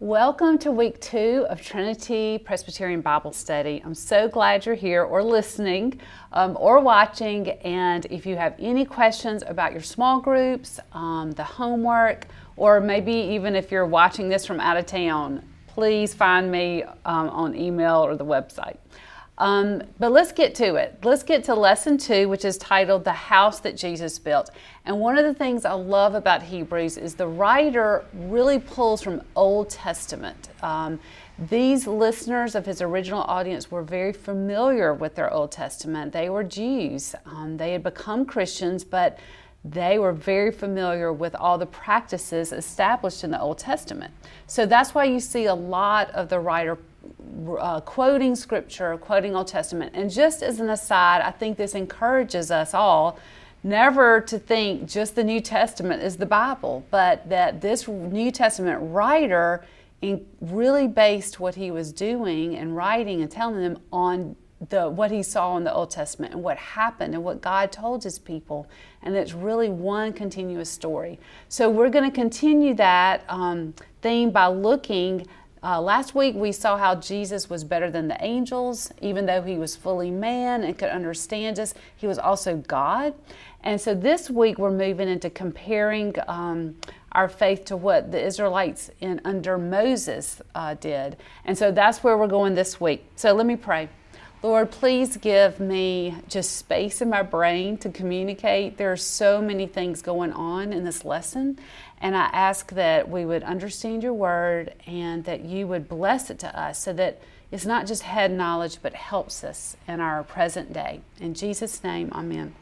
Welcome to week two of Trinity Presbyterian Bible Study. I'm so glad you're here or listening um, or watching. And if you have any questions about your small groups, um, the homework, or maybe even if you're watching this from out of town, please find me um, on email or the website. Um, but let's get to it. Let's get to lesson two, which is titled The House That Jesus Built. And one of the things I love about Hebrews is the writer really pulls from Old Testament. Um, these listeners of his original audience were very familiar with their Old Testament. They were Jews, um, they had become Christians, but they were very familiar with all the practices established in the Old Testament. So that's why you see a lot of the writer uh, quoting scripture, quoting Old Testament. And just as an aside, I think this encourages us all never to think just the New Testament is the Bible, but that this New Testament writer really based what he was doing and writing and telling them on the what he saw in the Old Testament and what happened and what God told his people, and it's really one continuous story. So we're going to continue that um, theme by looking uh, last week we saw how Jesus was better than the angels, even though he was fully man and could understand us. He was also God. And so this week we're moving into comparing um, our faith to what the Israelites in under Moses uh, did. And so that's where we're going this week. So let me pray. Lord, please give me just space in my brain to communicate. There are so many things going on in this lesson, and I ask that we would understand your word and that you would bless it to us so that it's not just head knowledge, but helps us in our present day. In Jesus' name, amen.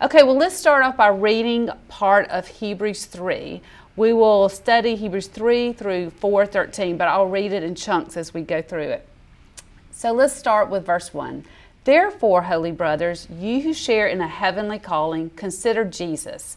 Okay, well, let's start off by reading part of Hebrews 3. We will study Hebrews 3 through 4:13, but I'll read it in chunks as we go through it. So let's start with verse 1. Therefore, holy brothers, you who share in a heavenly calling, consider Jesus,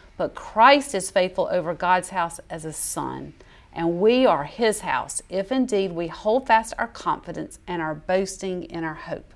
But Christ is faithful over God's house as a son. And we are his house, if indeed we hold fast our confidence and our boasting in our hope.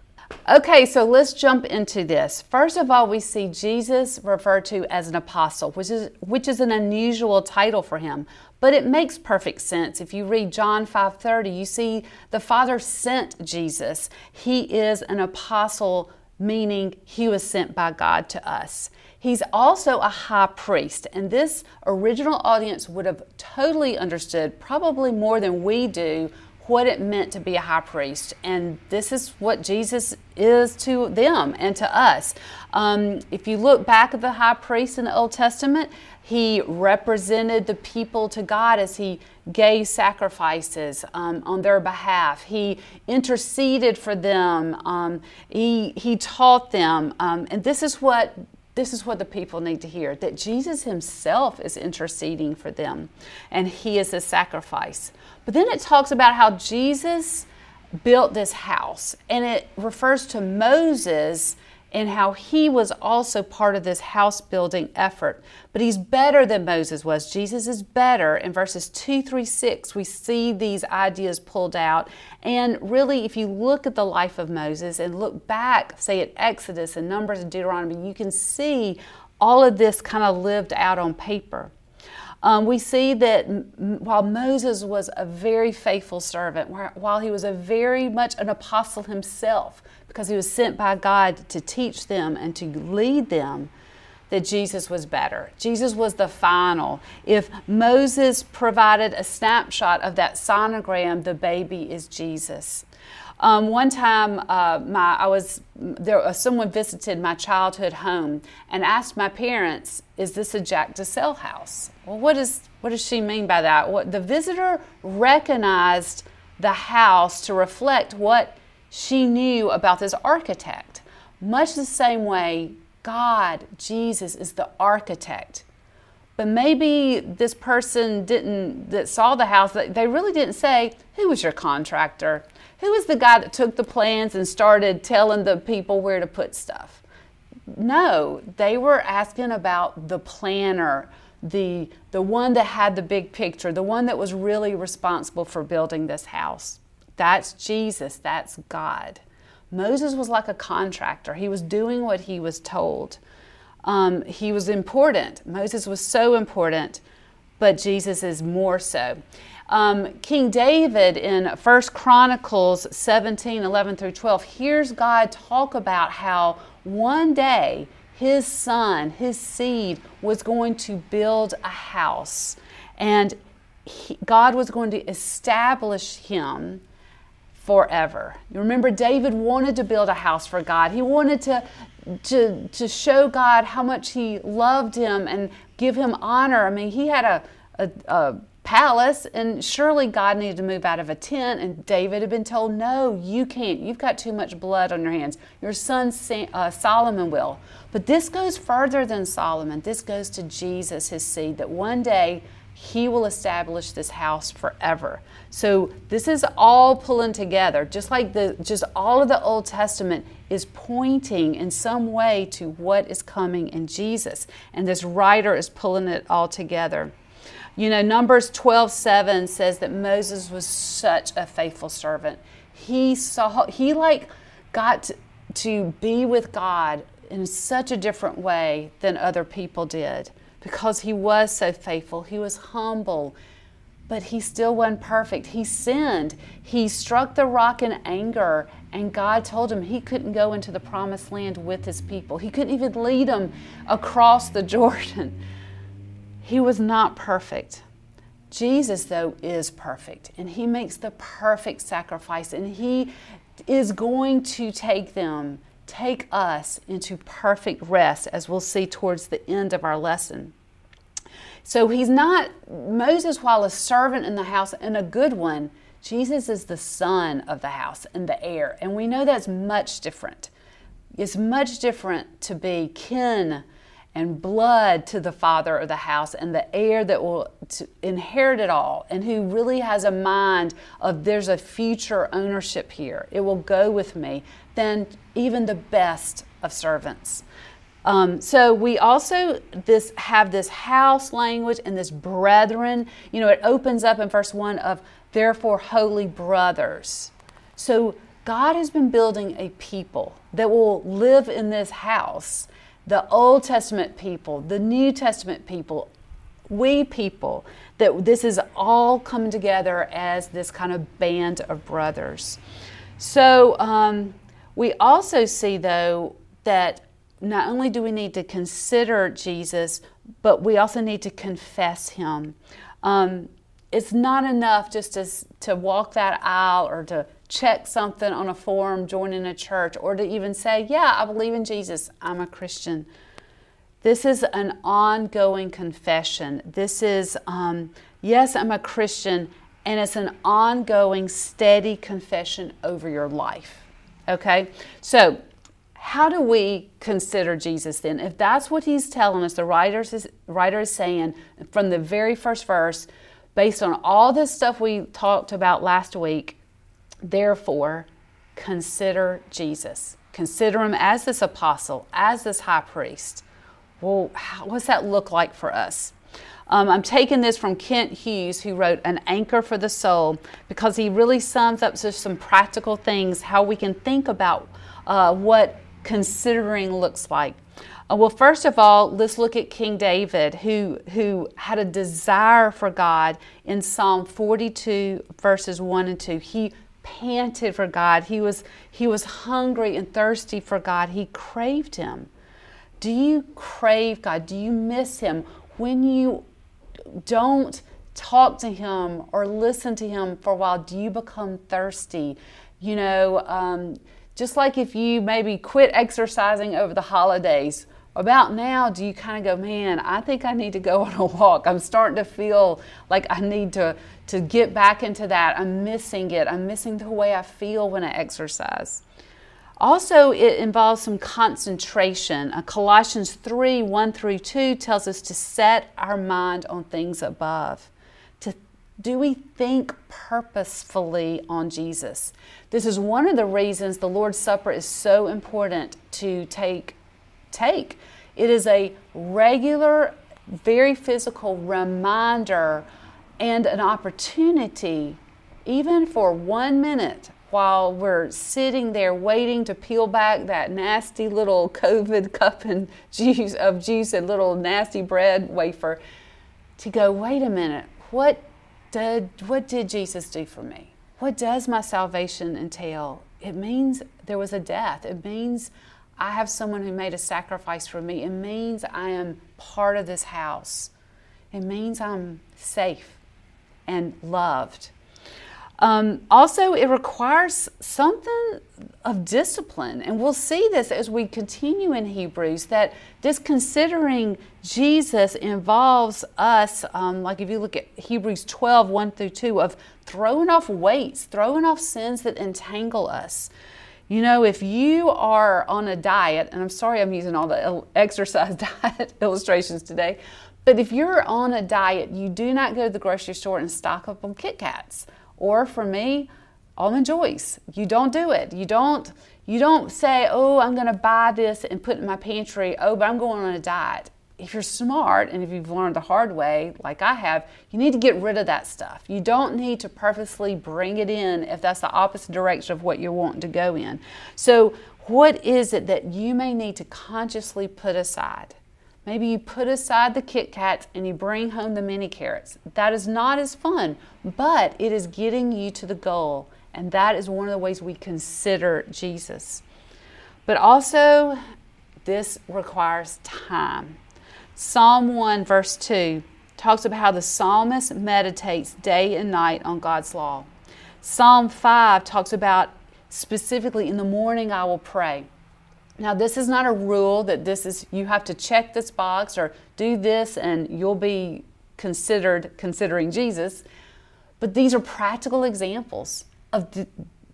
Okay, so let's jump into this. First of all, we see Jesus referred to as an apostle, which is which is an unusual title for him, but it makes perfect sense. If you read John 5:30, you see the Father sent Jesus. He is an apostle meaning he was sent by God to us. He's also a high priest, and this original audience would have totally understood, probably more than we do, what it meant to be a high priest. And this is what Jesus is to them and to us. Um, if you look back at the high priest in the Old Testament, he represented the people to God as he gave sacrifices um, on their behalf. He interceded for them. Um, he, he taught them. Um, and this is what this is what the people need to hear that Jesus himself is interceding for them and he is a sacrifice. But then it talks about how Jesus built this house and it refers to Moses and how he was also part of this house building effort. But he's better than Moses was. Jesus is better. In verses 2 through 6, we see these ideas pulled out. And really, if you look at the life of Moses and look back, say at Exodus and Numbers and Deuteronomy, you can see all of this kind of lived out on paper. Um, we see that while Moses was a very faithful servant, while he was a very much an apostle himself, because he was sent by God to teach them and to lead them that Jesus was better. Jesus was the final. If Moses provided a snapshot of that sonogram, the baby is Jesus. Um, one time, uh, my I was there. Uh, someone visited my childhood home and asked my parents, "Is this a Jack DeSalle house?" Well, what is what does she mean by that? What the visitor recognized the house to reflect what she knew about this architect. Much the same way, God, Jesus, is the architect. but maybe this person didn't that saw the house they really didn't say who was your contractor who was the guy that took the plans and started telling the people where to put stuff? No they were asking about the planner the the one that had the big picture the one that was really responsible for building this house. That's jesus that's god. Moses was like a contractor. He was doing what he was told. Um, he was important. Moses was so important, but Jesus is more so. Um, King David in 1 Chronicles 17 11 through 12 hears God talk about how one day his son, his seed, was going to build a house. And he, God was going to establish him forever. You remember, David wanted to build a house for God. He wanted to to, to show God how much he loved him and give him honor. I mean, he had a, a, a palace, and surely God needed to move out of a tent. And David had been told, No, you can't. You've got too much blood on your hands. Your son uh, Solomon will. But this goes further than Solomon. This goes to Jesus, his seed, that one day he will establish this house forever. So this is all pulling together, just like the just all of the Old Testament is pointing in some way to what is coming in Jesus. And this writer is pulling it all together. You know, Numbers 12 7 says that Moses was such a faithful servant. He saw, he like got to be with God in such a different way than other people did because he was so faithful. He was humble, but he still wasn't perfect. He sinned. He struck the rock in anger and God told him he couldn't go into the promised land with his people. He couldn't even lead them across the Jordan. He was not perfect. Jesus, though, is perfect, and he makes the perfect sacrifice, and he is going to take them, take us into perfect rest, as we'll see towards the end of our lesson. So he's not, Moses, while a servant in the house and a good one, Jesus is the son of the house and the heir. And we know that's much different. It's much different to be kin and blood to the father of the house and the heir that will inherit it all and who really has a mind of there's a future ownership here. It will go with me than even the best of servants. Um, so we also this have this house language and this brethren. You know, it opens up in verse one of therefore holy brothers. So God has been building a people that will live in this house. The Old Testament people, the New Testament people, we people, that this is all coming together as this kind of band of brothers. So um, we also see, though, that not only do we need to consider Jesus, but we also need to confess him. Um, it's not enough just to, to walk that aisle or to check something on a form, joining a church, or to even say, Yeah, I believe in Jesus, I'm a Christian. This is an ongoing confession. This is, um, yes, I'm a Christian, and it's an ongoing, steady confession over your life. Okay? So, how do we consider Jesus then? If that's what he's telling us, the writer is, writer is saying from the very first verse, based on all this stuff we talked about last week, therefore, consider Jesus. Consider him as this apostle, as this high priest. Well, how, what's that look like for us? Um, I'm taking this from Kent Hughes, who wrote An Anchor for the Soul, because he really sums up just some practical things, how we can think about uh, what considering looks like. Uh, well, first of all, let's look at King David, who, who had a desire for God in Psalm 42, verses 1 and 2. He panted for God. He was, he was hungry and thirsty for God. He craved Him. Do you crave God? Do you miss Him? When you don't talk to Him or listen to Him for a while, do you become thirsty? You know, um, just like if you maybe quit exercising over the holidays, about now do you kind of go, man, I think I need to go on a walk. I'm starting to feel like I need to, to get back into that. I'm missing it. I'm missing the way I feel when I exercise. Also, it involves some concentration. Uh, Colossians 3 1 through 2 tells us to set our mind on things above. To, do we think purposefully on Jesus? This is one of the reasons the Lord's Supper is so important to take. Take. It is a regular, very physical reminder and an opportunity, even for one minute, while we're sitting there waiting to peel back that nasty little COVID cup and juice of juice and little nasty bread wafer, to go, wait a minute, what did what did Jesus do for me? What does my salvation entail? It means there was a death. It means I have someone who made a sacrifice for me. It means I am part of this house. It means I'm safe and loved. Um, also, it requires something of discipline. And we'll see this as we continue in Hebrews that this considering Jesus involves us, um, like if you look at Hebrews 12 1 through 2, of throwing off weights, throwing off sins that entangle us. You know, if you are on a diet, and I'm sorry I'm using all the exercise diet illustrations today, but if you're on a diet, you do not go to the grocery store and stock up on Kit Kats or for me, almond joys. You don't do it. You don't you don't say, "Oh, I'm going to buy this and put it in my pantry. Oh, but I'm going on a diet." If you're smart and if you've learned the hard way, like I have, you need to get rid of that stuff. You don't need to purposely bring it in if that's the opposite direction of what you're wanting to go in. So, what is it that you may need to consciously put aside? Maybe you put aside the Kit Kats and you bring home the mini carrots. That is not as fun, but it is getting you to the goal. And that is one of the ways we consider Jesus. But also, this requires time. Psalm 1, verse 2, talks about how the psalmist meditates day and night on God's law. Psalm 5 talks about specifically in the morning I will pray. Now, this is not a rule that this is, you have to check this box or do this and you'll be considered considering Jesus. But these are practical examples of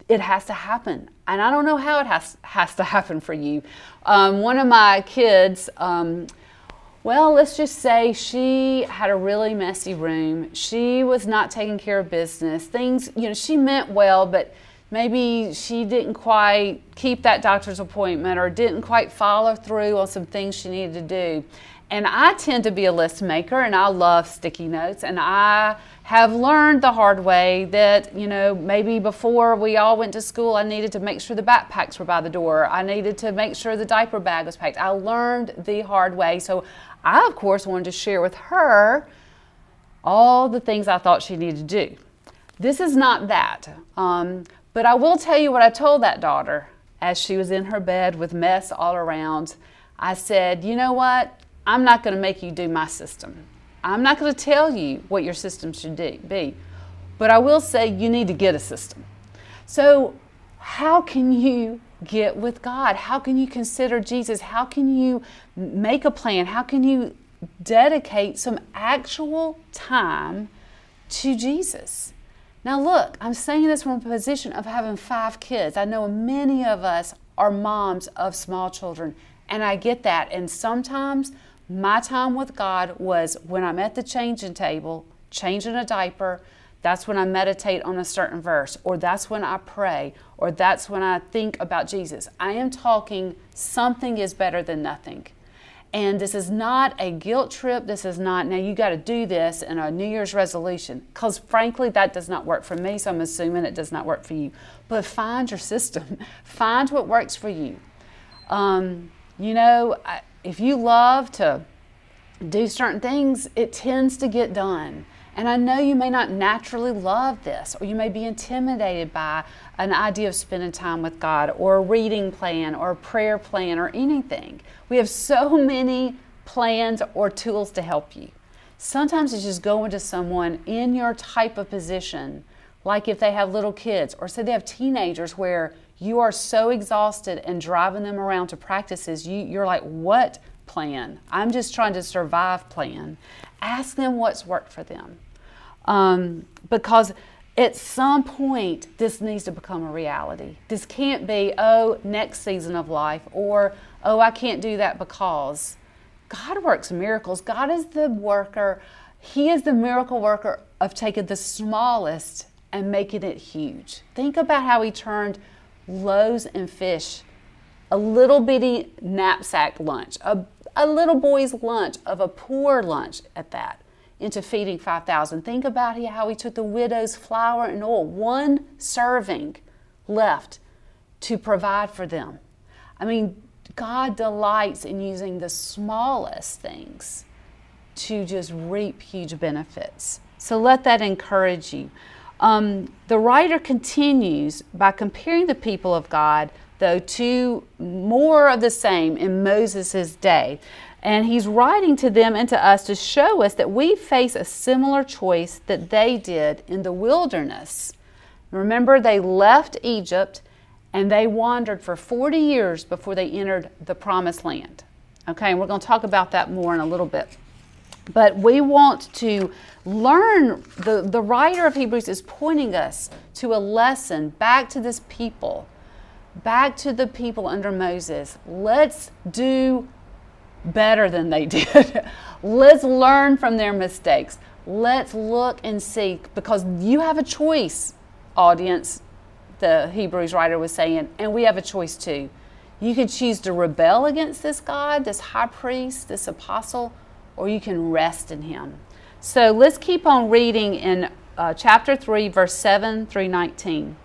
it has to happen. And I don't know how it has, has to happen for you. Um, one of my kids, um, well, let's just say she had a really messy room. She was not taking care of business. Things, you know, she meant well, but maybe she didn't quite keep that doctor's appointment or didn't quite follow through on some things she needed to do. And I tend to be a list maker and I love sticky notes. And I have learned the hard way that, you know, maybe before we all went to school, I needed to make sure the backpacks were by the door. I needed to make sure the diaper bag was packed. I learned the hard way. So I, of course, wanted to share with her all the things I thought she needed to do. This is not that. Um, but I will tell you what I told that daughter as she was in her bed with mess all around. I said, You know what? I'm not going to make you do my system. I'm not going to tell you what your system should be. But I will say you need to get a system. So, how can you get with God? How can you consider Jesus? How can you make a plan? How can you dedicate some actual time to Jesus? Now, look, I'm saying this from a position of having five kids. I know many of us are moms of small children, and I get that. And sometimes my time with God was when I'm at the changing table, changing a diaper, that's when I meditate on a certain verse, or that's when I pray, or that's when I think about Jesus. I am talking something is better than nothing. And this is not a guilt trip. This is not, now you got to do this in a New Year's resolution. Because frankly, that does not work for me, so I'm assuming it does not work for you. But find your system, find what works for you. Um, you know, if you love to do certain things, it tends to get done. And I know you may not naturally love this, or you may be intimidated by an idea of spending time with God, or a reading plan, or a prayer plan, or anything. We have so many plans or tools to help you. Sometimes it's just going to someone in your type of position, like if they have little kids, or say they have teenagers where you are so exhausted and driving them around to practices, you, you're like, what plan? I'm just trying to survive plan. Ask them what's worked for them. Um, because at some point, this needs to become a reality. This can't be, oh, next season of life, or, oh, I can't do that because. God works miracles. God is the worker, He is the miracle worker of taking the smallest and making it huge. Think about how He turned loaves and fish, a little bitty knapsack lunch, a, a little boy's lunch of a poor lunch at that into feeding 5,000. Think about how he took the widow's flour and oil, one serving left to provide for them. I mean, God delights in using the smallest things to just reap huge benefits. So let that encourage you. Um, the writer continues by comparing the people of God, though, to more of the same in Moses' day. And he's writing to them and to us to show us that we face a similar choice that they did in the wilderness. Remember, they left Egypt and they wandered for 40 years before they entered the promised land. Okay, and we're going to talk about that more in a little bit. But we want to learn, the, the writer of Hebrews is pointing us to a lesson back to this people, back to the people under Moses. Let's do better than they did. Let's learn from their mistakes. Let's look and see because you have a choice, audience, the Hebrews writer was saying, and we have a choice too. You can choose to rebel against this God, this high priest, this apostle, or you can rest in him. So let's keep on reading in uh, chapter 3, verse 7 through 19.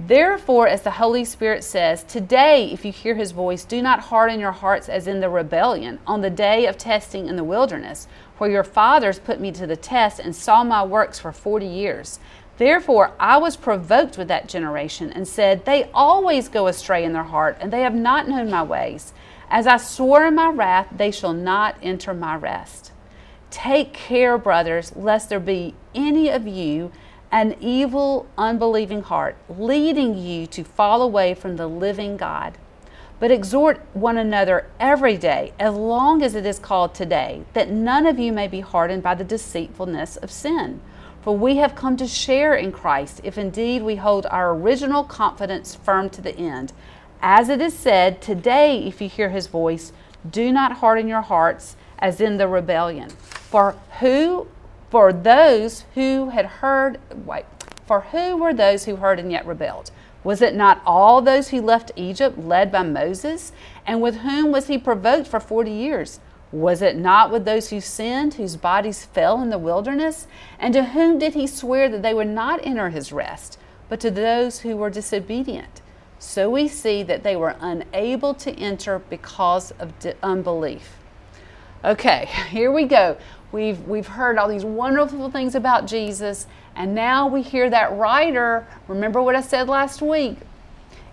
Therefore, as the Holy Spirit says, today, if you hear his voice, do not harden your hearts as in the rebellion on the day of testing in the wilderness, where your fathers put me to the test and saw my works for forty years. Therefore, I was provoked with that generation and said, They always go astray in their heart, and they have not known my ways. As I swore in my wrath, they shall not enter my rest. Take care, brothers, lest there be any of you an evil, unbelieving heart, leading you to fall away from the living God. But exhort one another every day, as long as it is called today, that none of you may be hardened by the deceitfulness of sin. For we have come to share in Christ, if indeed we hold our original confidence firm to the end. As it is said, Today, if you hear his voice, do not harden your hearts as in the rebellion. For who for those who had heard, wait, for who were those who heard and yet rebelled? Was it not all those who left Egypt led by Moses? And with whom was he provoked for forty years? Was it not with those who sinned, whose bodies fell in the wilderness? And to whom did he swear that they would not enter his rest, but to those who were disobedient? So we see that they were unable to enter because of unbelief. Okay, here we go. We've, we've heard all these wonderful things about Jesus, and now we hear that writer. Remember what I said last week?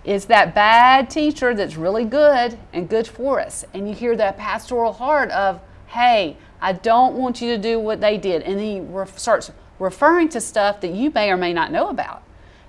Is that bad teacher that's really good and good for us. And you hear that pastoral heart of, hey, I don't want you to do what they did. And he re- starts referring to stuff that you may or may not know about.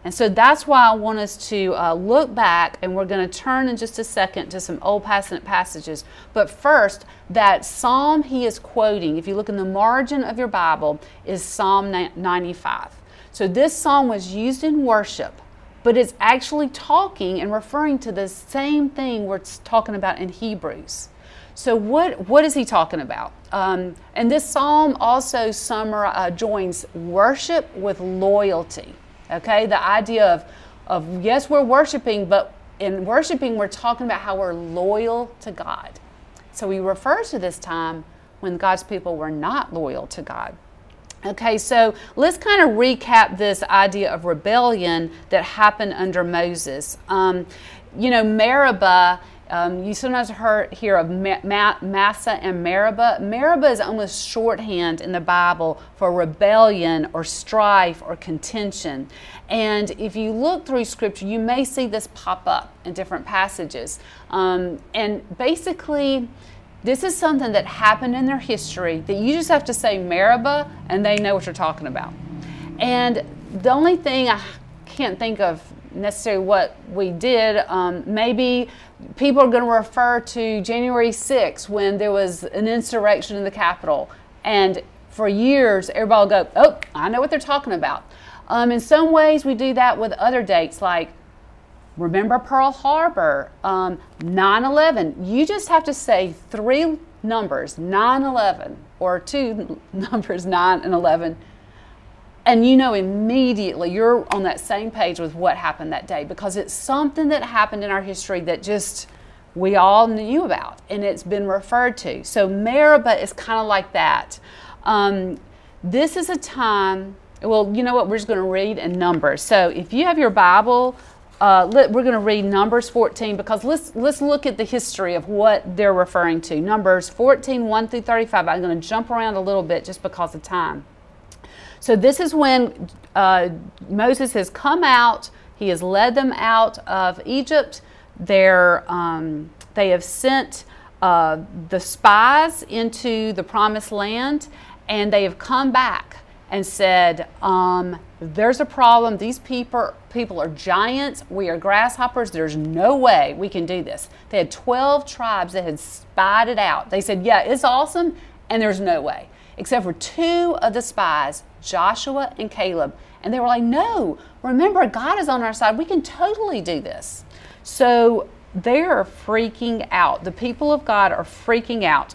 And so that's why I want us to uh, look back, and we're going to turn in just a second to some Old Testament passages. But first, that psalm he is quoting, if you look in the margin of your Bible, is Psalm 95. So this psalm was used in worship, but it's actually talking and referring to the same thing we're talking about in Hebrews. So what what is he talking about? Um, and this psalm also summar, uh, joins worship with loyalty. Okay, the idea of, of yes, we're worshiping, but in worshiping, we're talking about how we're loyal to God. So he refers to this time when God's people were not loyal to God. Okay, so let's kind of recap this idea of rebellion that happened under Moses. Um, you know, Meribah um, you sometimes heard, hear of Ma- Massah and Meribah. Meribah is almost shorthand in the Bible for rebellion or strife or contention. And if you look through Scripture, you may see this pop up in different passages. Um, and basically, this is something that happened in their history that you just have to say Meribah and they know what you're talking about. And the only thing I can't think of necessarily what we did. Um, maybe people are going to refer to January 6th when there was an insurrection in the Capitol. And for years, everybody will go, oh, I know what they're talking about. Um, in some ways, we do that with other dates like remember Pearl Harbor, um, 9 11. You just have to say three numbers 9 11 or two numbers 9 and 11 and you know immediately you're on that same page with what happened that day because it's something that happened in our history that just we all knew about and it's been referred to. So Meribah is kind of like that. Um, this is a time, well, you know what, we're just going to read in Numbers. So if you have your Bible, uh, let, we're going to read Numbers 14 because let's, let's look at the history of what they're referring to. Numbers 14, 1 through 35. I'm going to jump around a little bit just because of time. So this is when uh, Moses has come out, he has led them out of Egypt. Um, they have sent uh, the spies into the promised land, and they have come back and said, um, There's a problem. These people, people are giants. We are grasshoppers. There's no way we can do this. They had 12 tribes that had spied it out. They said, Yeah, it's awesome, and there's no way. Except for two of the spies Joshua and Caleb. And they were like, no, remember, God is on our side. We can totally do this. So they are freaking out. The people of God are freaking out.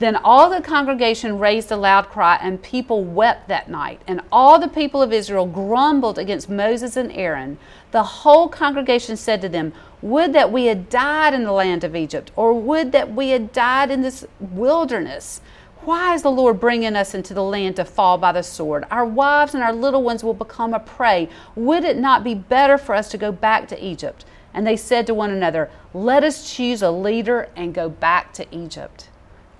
Then all the congregation raised a loud cry, and people wept that night. And all the people of Israel grumbled against Moses and Aaron. The whole congregation said to them, Would that we had died in the land of Egypt, or would that we had died in this wilderness. Why is the Lord bringing us into the land to fall by the sword? Our wives and our little ones will become a prey. Would it not be better for us to go back to Egypt? And they said to one another, Let us choose a leader and go back to Egypt.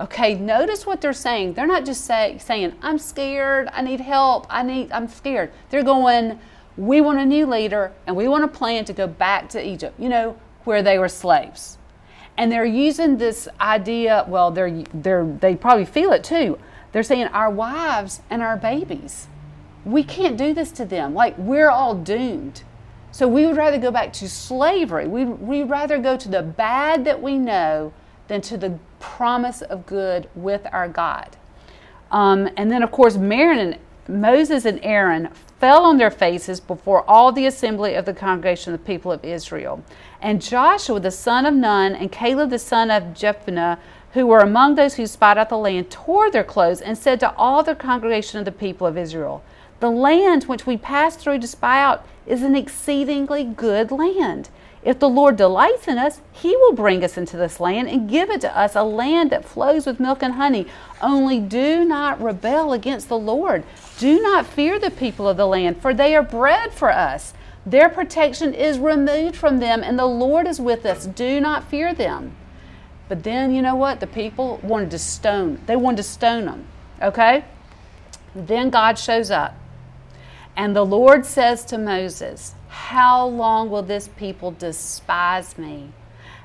Okay, notice what they're saying. They're not just say, saying, I'm scared, I need help, I need, I'm scared. They're going, We want a new leader and we want a plan to go back to Egypt, you know, where they were slaves and they're using this idea well they're, they're they probably feel it too. They're saying our wives and our babies we can't do this to them. Like we're all doomed. So we would rather go back to slavery. We, we'd rather go to the bad that we know than to the promise of good with our god. Um, and then of course Marion Moses and Aaron fell on their faces before all the assembly of the congregation of the people of Israel. And Joshua the son of Nun and Caleb the son of Jephunneh, who were among those who spied out the land, tore their clothes and said to all the congregation of the people of Israel, The land which we passed through to spy out is an exceedingly good land. If the Lord delights in us, He will bring us into this land and give it to us, a land that flows with milk and honey. Only do not rebel against the Lord. Do not fear the people of the land, for they are bread for us. Their protection is removed from them, and the Lord is with us. Do not fear them. But then, you know what? The people wanted to stone. They wanted to stone them. Okay? Then God shows up. And the Lord says to Moses, how long will this people despise me?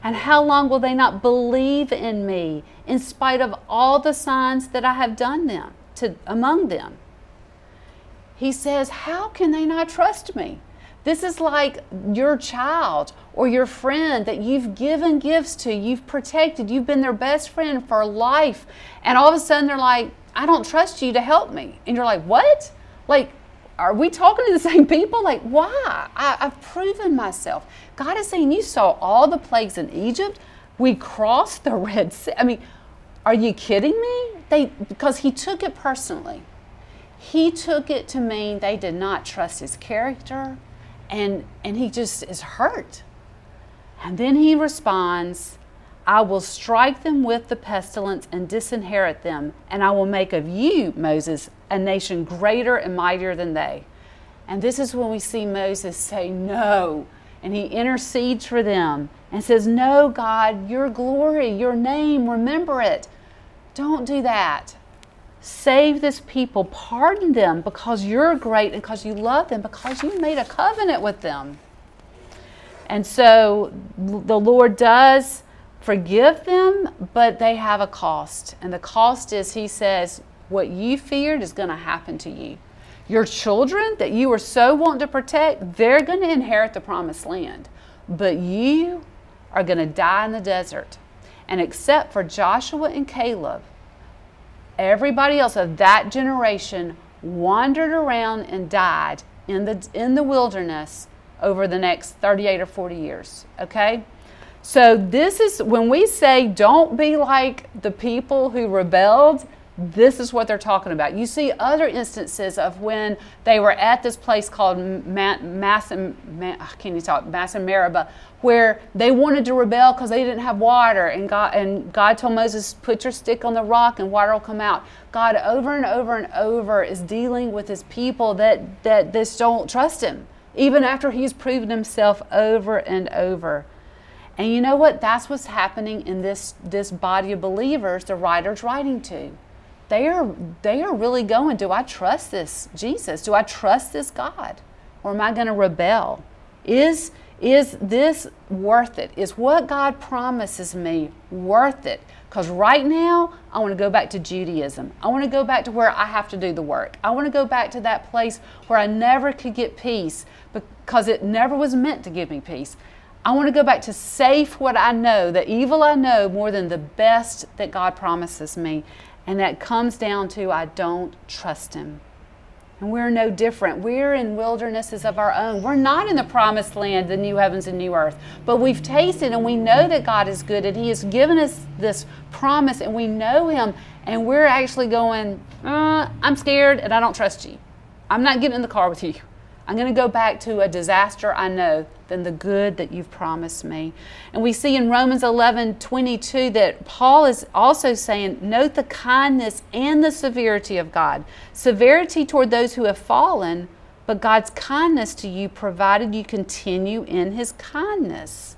And how long will they not believe in me in spite of all the signs that I have done them to among them? He says, How can they not trust me? This is like your child or your friend that you've given gifts to, you've protected, you've been their best friend for life. And all of a sudden they're like, I don't trust you to help me. And you're like, What? Like, are we talking to the same people? Like, why? I, have proven myself. God is saying, You saw all the plagues in Egypt. We crossed the Red Sea. I mean, are you kidding me? They because he took it personally. He took it to mean they did not trust his character and and he just is hurt. And then he responds, I will strike them with the pestilence and disinherit them, and I will make of you, Moses, a nation greater and mightier than they. And this is when we see Moses say, No. And he intercedes for them and says, No, God, your glory, your name, remember it. Don't do that. Save this people, pardon them because you're great and because you love them, because you made a covenant with them. And so the Lord does forgive them, but they have a cost. And the cost is, He says, what you feared is going to happen to you. Your children that you were so wanting to protect, they're going to inherit the promised land. But you are going to die in the desert. And except for Joshua and Caleb, everybody else of that generation wandered around and died in the, in the wilderness over the next 38 or 40 years. Okay? So, this is when we say don't be like the people who rebelled, this is what they're talking about. You see other instances of when they were at this place called Massim, can you talk, where they wanted to rebel because they didn't have water, and God and God told Moses, "Put your stick on the rock, and water will come out." God over and over and over is dealing with His people that that this don't trust Him, even after He's proven Himself over and over. And you know what? That's what's happening in this this body of believers. The writer's writing to they are they are really going do i trust this jesus? Do i trust this god? Or am i going to rebel? Is is this worth it? Is what god promises me worth it? Because right now i want to go back to judaism. I want to go back to where i have to do the work. I want to go back to that place where i never could get peace because it never was meant to give me peace. I want to go back to safe what I know, the evil I know, more than the best that God promises me. And that comes down to I don't trust Him. And we're no different. We're in wildernesses of our own. We're not in the promised land, the new heavens and new earth. But we've tasted and we know that God is good and He has given us this promise and we know Him. And we're actually going, uh, I'm scared and I don't trust you. I'm not getting in the car with you. I'm going to go back to a disaster I know than the good that you've promised me. And we see in Romans 11 22 that Paul is also saying, Note the kindness and the severity of God. Severity toward those who have fallen, but God's kindness to you provided you continue in his kindness.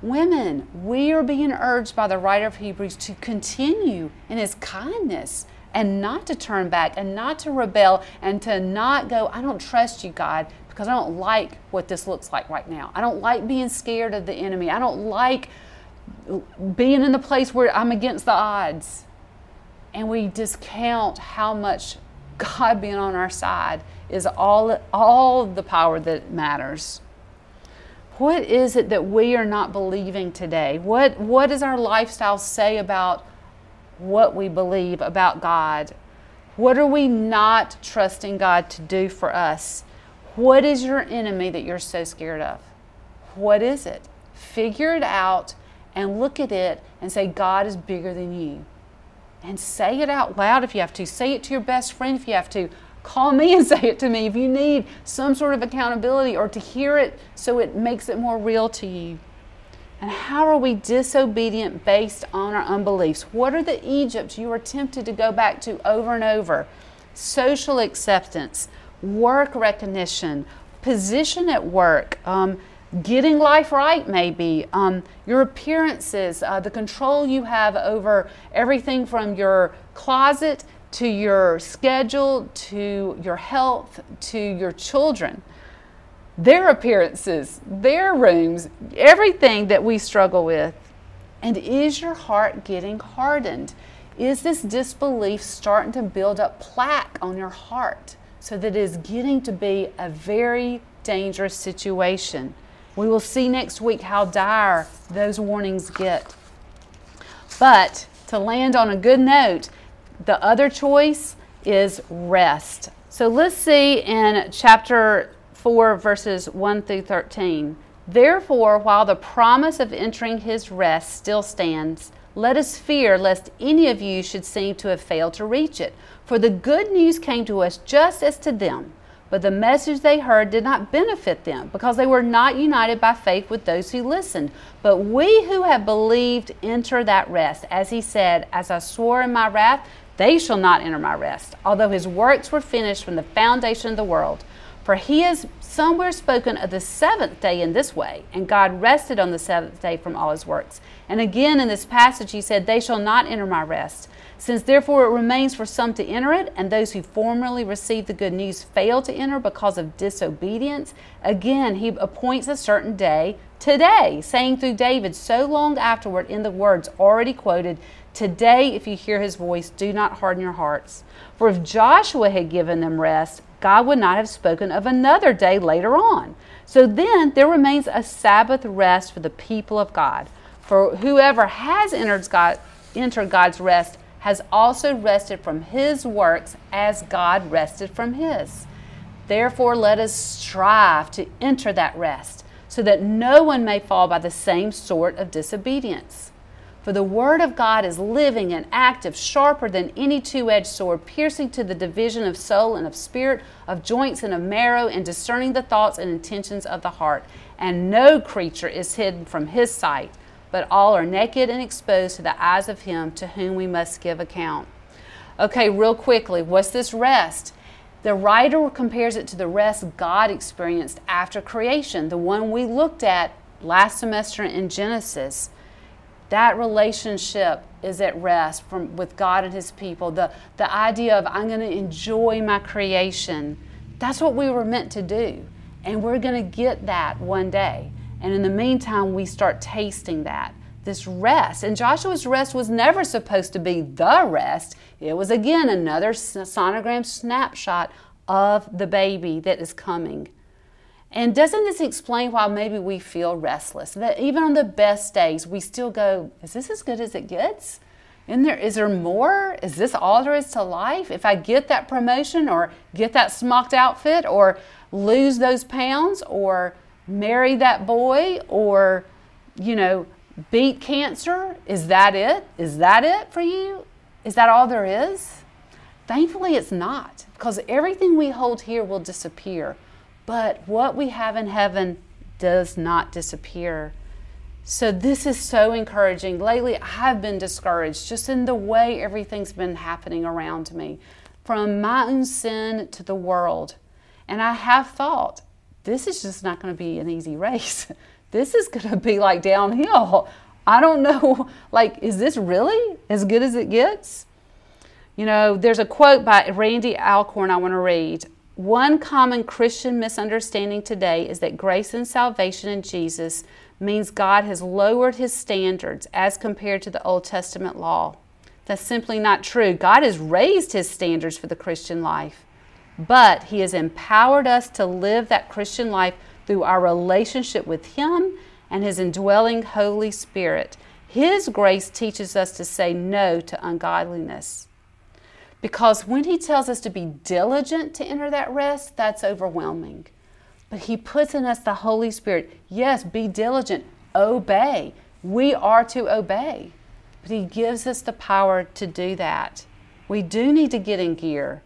Women, we are being urged by the writer of Hebrews to continue in his kindness and not to turn back and not to rebel and to not go, I don't trust you, God, because I don't like what this looks like right now. I don't like being scared of the enemy. I don't like being in the place where I'm against the odds. And we discount how much God being on our side is all, all the power that matters. What is it that we are not believing today? What, what does our lifestyle say about what we believe about God. What are we not trusting God to do for us? What is your enemy that you're so scared of? What is it? Figure it out and look at it and say, God is bigger than you. And say it out loud if you have to. Say it to your best friend if you have to. Call me and say it to me if you need some sort of accountability or to hear it so it makes it more real to you. And how are we disobedient based on our unbeliefs? What are the Egypts you are tempted to go back to over and over? Social acceptance, work recognition, position at work, um, getting life right, maybe, um, your appearances, uh, the control you have over everything from your closet to your schedule to your health to your children their appearances, their rooms, everything that we struggle with. And is your heart getting hardened? Is this disbelief starting to build up plaque on your heart so that it is getting to be a very dangerous situation? We will see next week how dire those warnings get. But to land on a good note, the other choice is rest. So let's see in chapter 4, verses 1 through 13. Therefore, while the promise of entering his rest still stands, let us fear lest any of you should seem to have failed to reach it. For the good news came to us just as to them, but the message they heard did not benefit them, because they were not united by faith with those who listened. But we who have believed enter that rest, as he said, As I swore in my wrath, they shall not enter my rest, although his works were finished from the foundation of the world. For he has somewhere spoken of the seventh day in this way, and God rested on the seventh day from all his works. And again in this passage, he said, They shall not enter my rest. Since therefore it remains for some to enter it, and those who formerly received the good news fail to enter because of disobedience, again he appoints a certain day, today, saying through David so long afterward in the words already quoted, Today, if you hear his voice, do not harden your hearts. For if Joshua had given them rest, God would not have spoken of another day later on. So then there remains a Sabbath rest for the people of God. For whoever has entered, God, entered God's rest has also rested from his works as God rested from his. Therefore, let us strive to enter that rest, so that no one may fall by the same sort of disobedience. For the Word of God is living and active, sharper than any two edged sword, piercing to the division of soul and of spirit, of joints and of marrow, and discerning the thoughts and intentions of the heart. And no creature is hidden from His sight, but all are naked and exposed to the eyes of Him to whom we must give account. Okay, real quickly, what's this rest? The writer compares it to the rest God experienced after creation, the one we looked at last semester in Genesis. That relationship is at rest from, with God and His people. The, the idea of I'm going to enjoy my creation. That's what we were meant to do. And we're going to get that one day. And in the meantime, we start tasting that this rest. And Joshua's rest was never supposed to be the rest. It was again another sonogram snapshot of the baby that is coming. And doesn't this explain why maybe we feel restless? That even on the best days, we still go, Is this as good as it gets? In there, is there more? Is this all there is to life? If I get that promotion or get that smocked outfit or lose those pounds or marry that boy or, you know, beat cancer? Is that it? Is that it for you? Is that all there is? Thankfully, it's not, because everything we hold here will disappear. But what we have in heaven does not disappear. So, this is so encouraging. Lately, I've been discouraged just in the way everything's been happening around me, from my own sin to the world. And I have thought, this is just not going to be an easy race. this is going to be like downhill. I don't know, like, is this really as good as it gets? You know, there's a quote by Randy Alcorn I want to read. One common Christian misunderstanding today is that grace and salvation in Jesus means God has lowered his standards as compared to the Old Testament law. That's simply not true. God has raised his standards for the Christian life, but he has empowered us to live that Christian life through our relationship with Him and His indwelling Holy Spirit. His grace teaches us to say no to ungodliness. Because when He tells us to be diligent to enter that rest, that's overwhelming. But He puts in us the Holy Spirit. Yes, be diligent, obey. We are to obey. But He gives us the power to do that. We do need to get in gear,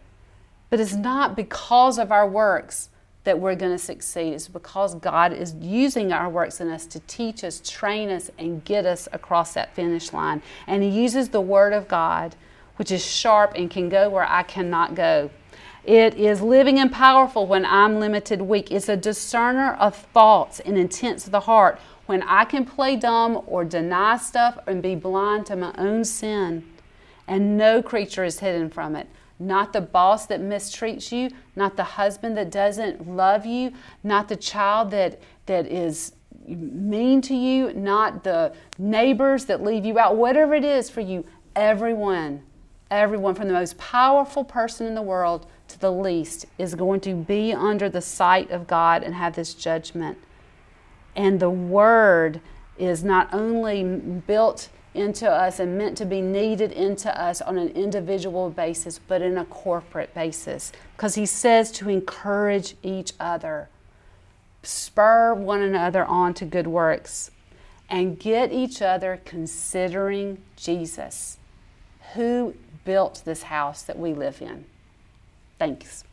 but it's not because of our works that we're going to succeed. It's because God is using our works in us to teach us, train us, and get us across that finish line. And He uses the Word of God, which is sharp and can go where I cannot go. It is living and powerful when I'm limited, weak. It's a discerner of thoughts and intents of the heart when I can play dumb or deny stuff and be blind to my own sin. And no creature is hidden from it not the boss that mistreats you, not the husband that doesn't love you, not the child that, that is mean to you, not the neighbors that leave you out, whatever it is for you, everyone, everyone from the most powerful person in the world to the least is going to be under the sight of God and have this judgment. And the Word is not only built into us and meant to be kneaded into us on an individual basis, but in a corporate basis. Because he says to encourage each other, spur one another on to good works, and get each other considering Jesus, who built this house that we live in. Thanks.